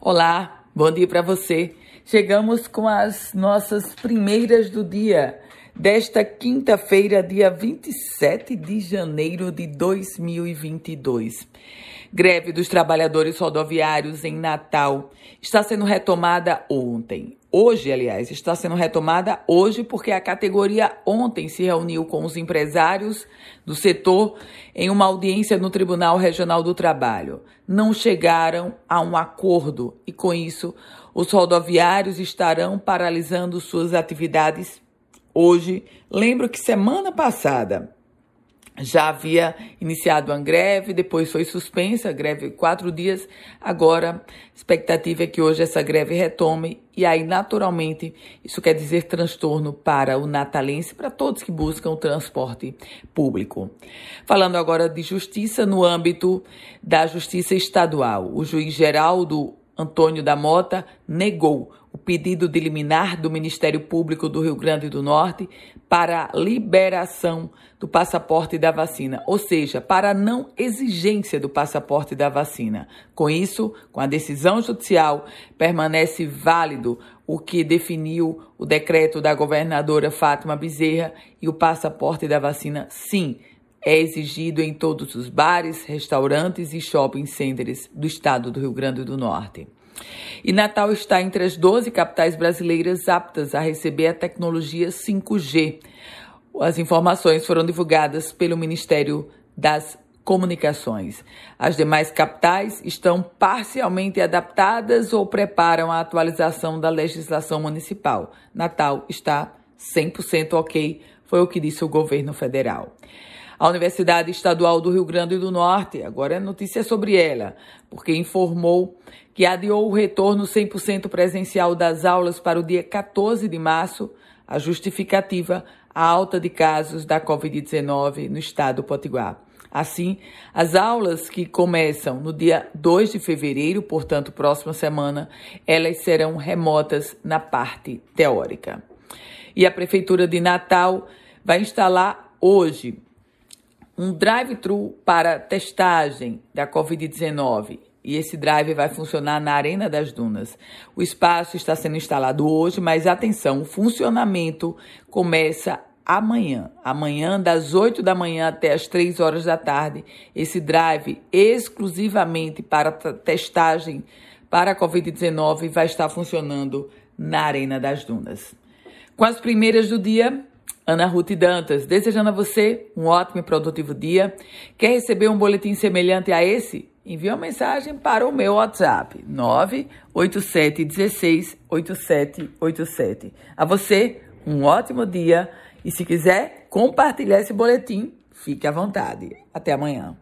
Olá, bom dia para você. Chegamos com as nossas primeiras do dia desta quinta-feira, dia 27 de janeiro de 2022. Greve dos trabalhadores rodoviários em Natal está sendo retomada ontem. Hoje, aliás, está sendo retomada hoje porque a categoria ontem se reuniu com os empresários do setor em uma audiência no Tribunal Regional do Trabalho. Não chegaram a um acordo e, com isso, os rodoviários estarão paralisando suas atividades hoje. Lembro que semana passada já havia iniciado uma greve, depois foi suspensa, a greve quatro dias. Agora, a expectativa é que hoje essa greve retome e aí, naturalmente, isso quer dizer transtorno para o natalense, para todos que buscam o transporte público. Falando agora de justiça, no âmbito da justiça estadual, o juiz Geraldo Antônio da Mota negou pedido de liminar do Ministério Público do Rio Grande do Norte para liberação do passaporte da vacina, ou seja, para não exigência do passaporte da vacina. Com isso, com a decisão judicial, permanece válido o que definiu o decreto da governadora Fátima Bezerra e o passaporte da vacina, sim, é exigido em todos os bares, restaurantes e shopping centers do estado do Rio Grande do Norte. E Natal está entre as 12 capitais brasileiras aptas a receber a tecnologia 5G. As informações foram divulgadas pelo Ministério das Comunicações. As demais capitais estão parcialmente adaptadas ou preparam a atualização da legislação municipal. Natal está 100% ok, foi o que disse o governo federal. A Universidade Estadual do Rio Grande do Norte, agora é notícia sobre ela, porque informou que adiou o retorno 100% presencial das aulas para o dia 14 de março, a justificativa a alta de casos da Covid-19 no estado do Potiguar. Assim, as aulas que começam no dia 2 de fevereiro, portanto, próxima semana, elas serão remotas na parte teórica. E a Prefeitura de Natal vai instalar hoje um drive-thru para testagem da Covid-19. E esse drive vai funcionar na Arena das Dunas. O espaço está sendo instalado hoje, mas atenção, o funcionamento começa amanhã. Amanhã, das 8 da manhã até as 3 horas da tarde, esse drive exclusivamente para testagem para a Covid-19 vai estar funcionando na Arena das Dunas. Com as primeiras do dia, Ana Ruth Dantas, desejando a você um ótimo e produtivo dia. Quer receber um boletim semelhante a esse? Envie uma mensagem para o meu WhatsApp 98716 8787. A você, um ótimo dia e se quiser compartilhar esse boletim, fique à vontade. Até amanhã.